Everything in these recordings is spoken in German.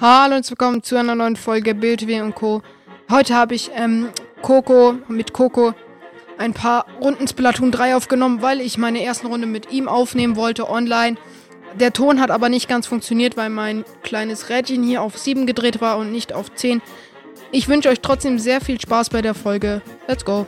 Hallo und willkommen zu einer neuen Folge BildW und Co. Heute habe ich ähm, Coco mit Coco ein paar Runden Splatoon 3 aufgenommen, weil ich meine ersten Runde mit ihm aufnehmen wollte online. Der Ton hat aber nicht ganz funktioniert, weil mein kleines Rädchen hier auf 7 gedreht war und nicht auf 10. Ich wünsche euch trotzdem sehr viel Spaß bei der Folge. Let's go!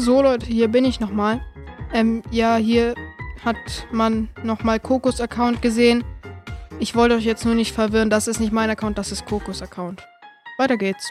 So Leute, hier bin ich nochmal. Ähm, ja, hier hat man nochmal Kokos Account gesehen. Ich wollte euch jetzt nur nicht verwirren, das ist nicht mein Account, das ist Kokos Account. Weiter geht's.